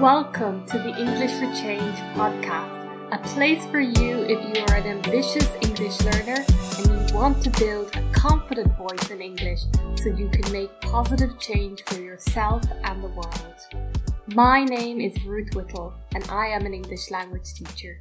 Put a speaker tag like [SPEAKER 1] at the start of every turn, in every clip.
[SPEAKER 1] Welcome to the English for Change podcast, a place for you if you are an ambitious English learner and you want to build a confident voice in English so you can make positive change for yourself and the world. My name is Ruth Whittle and I am an English language teacher.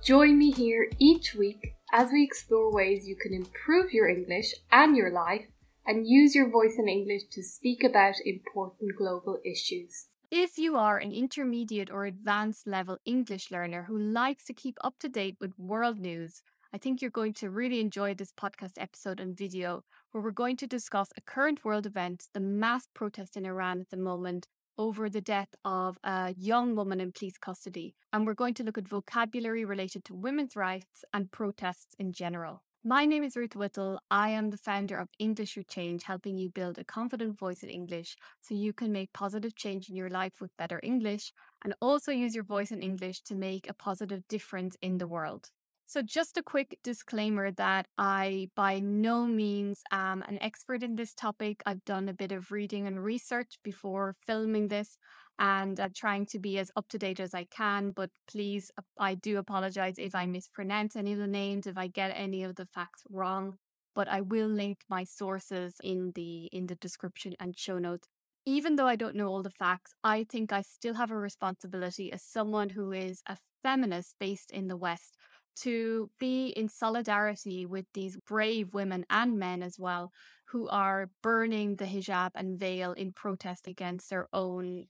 [SPEAKER 1] Join me here each week as we explore ways you can improve your English and your life and use your voice in English to speak about important global issues.
[SPEAKER 2] If you are an intermediate or advanced level English learner who likes to keep up to date with world news, I think you're going to really enjoy this podcast episode and video where we're going to discuss a current world event, the mass protest in Iran at the moment over the death of a young woman in police custody. And we're going to look at vocabulary related to women's rights and protests in general. My name is Ruth Whittle. I am the founder of English for Change, helping you build a confident voice in English so you can make positive change in your life with better English and also use your voice in English to make a positive difference in the world. So, just a quick disclaimer that I by no means am an expert in this topic. I've done a bit of reading and research before filming this and uh, trying to be as up to date as I can. But please, uh, I do apologize if I mispronounce any of the names, if I get any of the facts wrong. But I will link my sources in the in the description and show notes. Even though I don't know all the facts, I think I still have a responsibility as someone who is a feminist based in the West to be in solidarity with these brave women and men as well who are burning the hijab and veil in protest against their own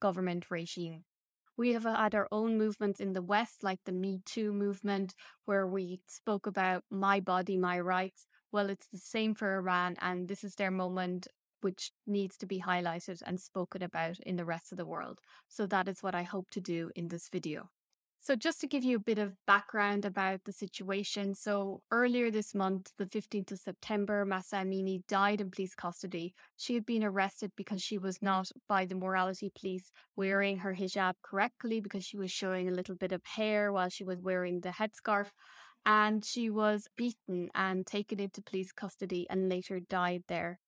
[SPEAKER 2] government regime. We have uh, had our own movements in the West, like the Me Too movement, where we spoke about my body, my rights. Well, it's the same for Iran, and this is their moment which needs to be highlighted and spoken about in the rest of the world. So that is what I hope to do in this video. So, just to give you a bit of background about the situation. So, earlier this month, the 15th of September, Mahsa Amini died in police custody. She had been arrested because she was not, by the morality police, wearing her hijab correctly because she was showing a little bit of hair while she was wearing the headscarf. And she was beaten and taken into police custody and later died there.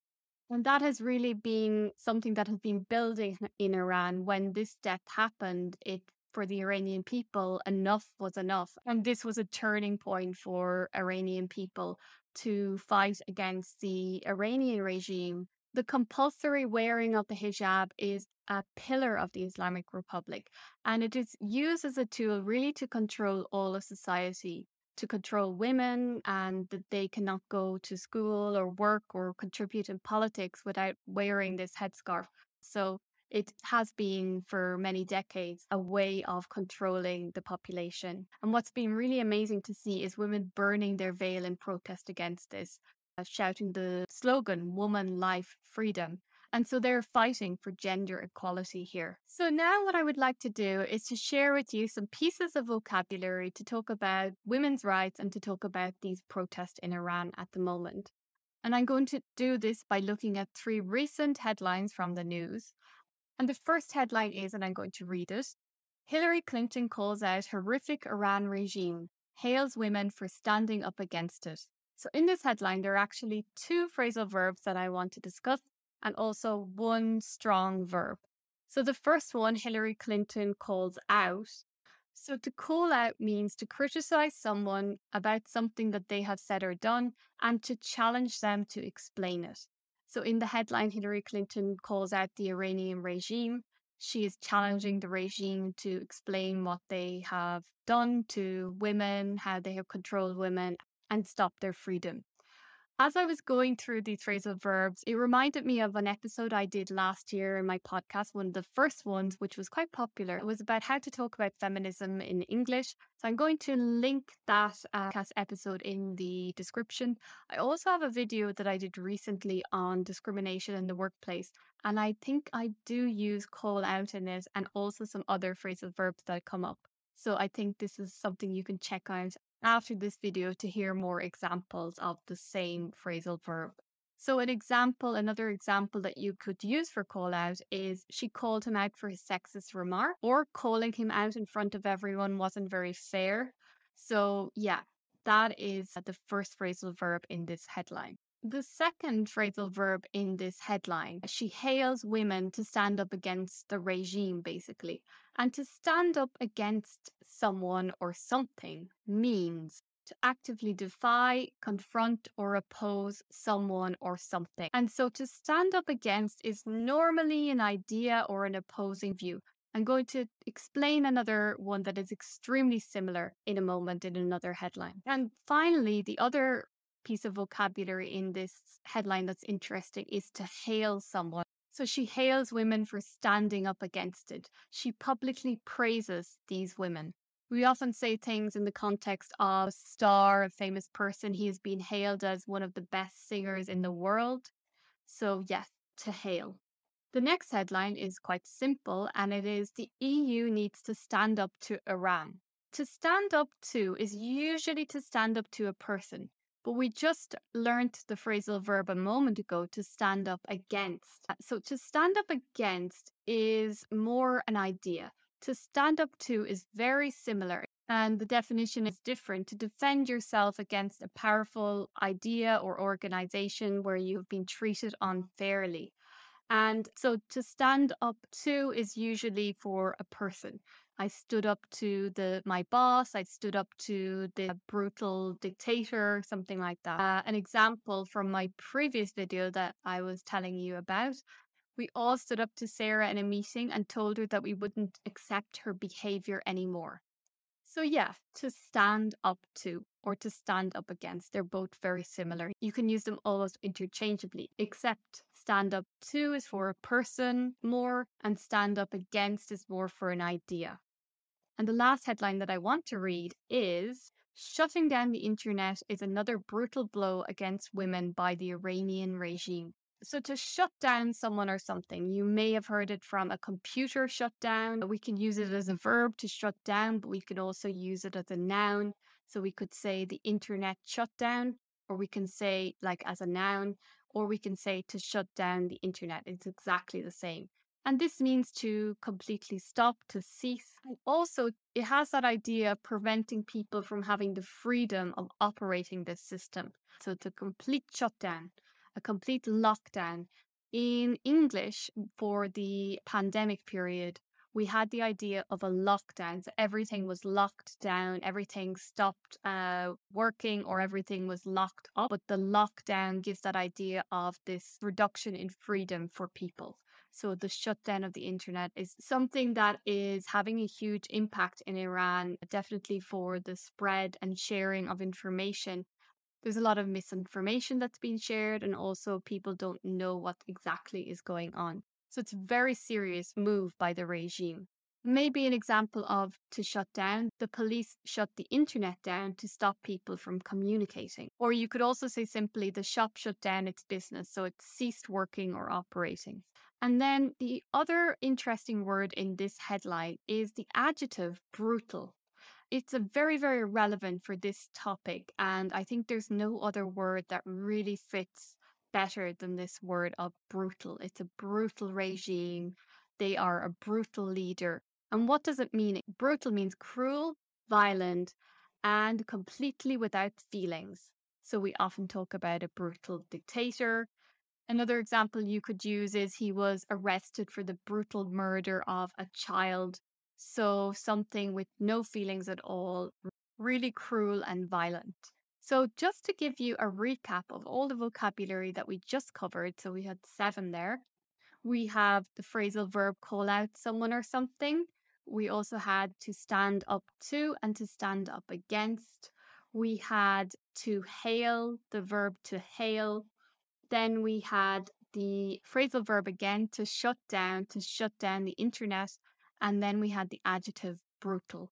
[SPEAKER 2] And that has really been something that has been building in Iran. When this death happened, it for the Iranian people, enough was enough. And this was a turning point for Iranian people to fight against the Iranian regime. The compulsory wearing of the hijab is a pillar of the Islamic Republic, and it is used as a tool really to control all of society, to control women, and that they cannot go to school or work or contribute in politics without wearing this headscarf. So it has been for many decades a way of controlling the population. And what's been really amazing to see is women burning their veil in protest against this, uh, shouting the slogan, Woman, Life, Freedom. And so they're fighting for gender equality here. So now what I would like to do is to share with you some pieces of vocabulary to talk about women's rights and to talk about these protests in Iran at the moment. And I'm going to do this by looking at three recent headlines from the news. And the first headline is, and I'm going to read it Hillary Clinton calls out horrific Iran regime, hails women for standing up against it. So, in this headline, there are actually two phrasal verbs that I want to discuss and also one strong verb. So, the first one, Hillary Clinton calls out. So, to call out means to criticize someone about something that they have said or done and to challenge them to explain it. So, in the headline, Hillary Clinton calls out the Iranian regime. She is challenging the regime to explain what they have done to women, how they have controlled women, and stop their freedom. As I was going through these phrasal verbs, it reminded me of an episode I did last year in my podcast, one of the first ones, which was quite popular. It was about how to talk about feminism in English. So I'm going to link that uh, podcast episode in the description. I also have a video that I did recently on discrimination in the workplace. And I think I do use call out in it and also some other phrasal verbs that come up. So I think this is something you can check out after this video to hear more examples of the same phrasal verb. So, an example, another example that you could use for call out is she called him out for his sexist remark, or calling him out in front of everyone wasn't very fair. So, yeah, that is the first phrasal verb in this headline. The second phrasal verb in this headline, she hails women to stand up against the regime, basically. And to stand up against someone or something means to actively defy, confront, or oppose someone or something. And so to stand up against is normally an idea or an opposing view. I'm going to explain another one that is extremely similar in a moment in another headline. And finally, the other piece of vocabulary in this headline that's interesting is to hail someone. So she hails women for standing up against it. She publicly praises these women. We often say things in the context of a star, a famous person. He has been hailed as one of the best singers in the world. So, yes, to hail. The next headline is quite simple, and it is the EU needs to stand up to Iran. To stand up to is usually to stand up to a person, but we just learned the phrasal verb a moment ago to stand up against. Uh, so to stand up against is more an idea. To stand up to is very similar, and the definition is different. To defend yourself against a powerful idea or organization where you have been treated unfairly. And so to stand up to is usually for a person. I stood up to the my boss. I stood up to the brutal dictator, something like that. Uh, an example from my previous video that I was telling you about we all stood up to Sarah in a meeting and told her that we wouldn't accept her behavior anymore. So, yeah, to stand up to or to stand up against, they're both very similar. You can use them almost interchangeably, except stand up to is for a person more, and stand up against is more for an idea. And the last headline that I want to read is Shutting down the internet is another brutal blow against women by the Iranian regime. So, to shut down someone or something, you may have heard it from a computer shutdown. We can use it as a verb to shut down, but we can also use it as a noun. So, we could say the internet shut down, or we can say like as a noun, or we can say to shut down the internet. It's exactly the same. And this means to completely stop, to cease. And also, it has that idea of preventing people from having the freedom of operating this system. So, it's a complete shutdown a complete lockdown. In English, for the pandemic period, we had the idea of a lockdown. So everything was locked down, everything stopped uh, working, or everything was locked up. But the lockdown gives that idea of this reduction in freedom for people. So the shutdown of the internet is something that is having a huge impact in Iran, definitely for the spread and sharing of information there's a lot of misinformation that's been shared, and also people don't know what exactly is going on. So it's a very serious move by the regime. Maybe an example of to shut down, the police shut the internet down to stop people from communicating. Or you could also say simply the shop shut down its business, so it ceased working or operating. And then the other interesting word in this headline is the adjective brutal. It's a very, very relevant for this topic. And I think there's no other word that really fits better than this word of brutal. It's a brutal regime. They are a brutal leader. And what does it mean? Brutal means cruel, violent, and completely without feelings. So we often talk about a brutal dictator. Another example you could use is he was arrested for the brutal murder of a child so something with no feelings at all, really cruel and violent. So, just to give you a recap of all the vocabulary that we just covered, so we had seven there. We have the phrasal verb call out someone or something. We also had to stand up to and to stand up against. We had to hail, the verb to hail. Then we had the phrasal verb again to shut down, to shut down the internet and then we had the adjective brutal.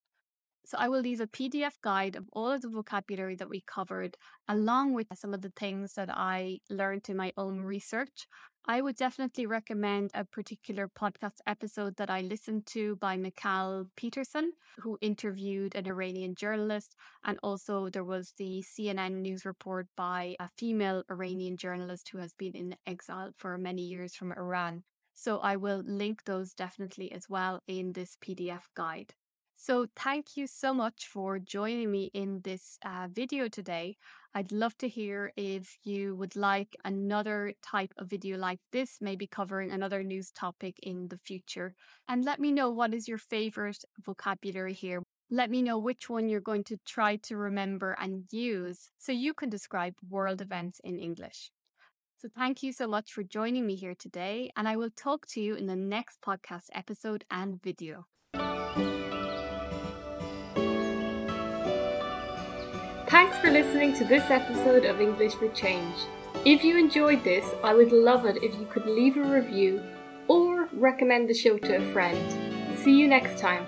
[SPEAKER 2] So I will leave a PDF guide of all of the vocabulary that we covered, along with some of the things that I learned in my own research. I would definitely recommend a particular podcast episode that I listened to by Mikhail Peterson, who interviewed an Iranian journalist. And also, there was the CNN news report by a female Iranian journalist who has been in exile for many years from Iran. So I will link those definitely as well in this PDF guide. So, thank you so much for joining me in this uh, video today. I'd love to hear if you would like another type of video like this, maybe covering another news topic in the future. And let me know what is your favorite vocabulary here. Let me know which one you're going to try to remember and use so you can describe world events in English. So, thank you so much for joining me here today, and I will talk to you in the next podcast episode and video.
[SPEAKER 1] Thanks for listening to this episode of English for Change. If you enjoyed this, I would love it if you could leave a review or recommend the show to a friend. See you next time.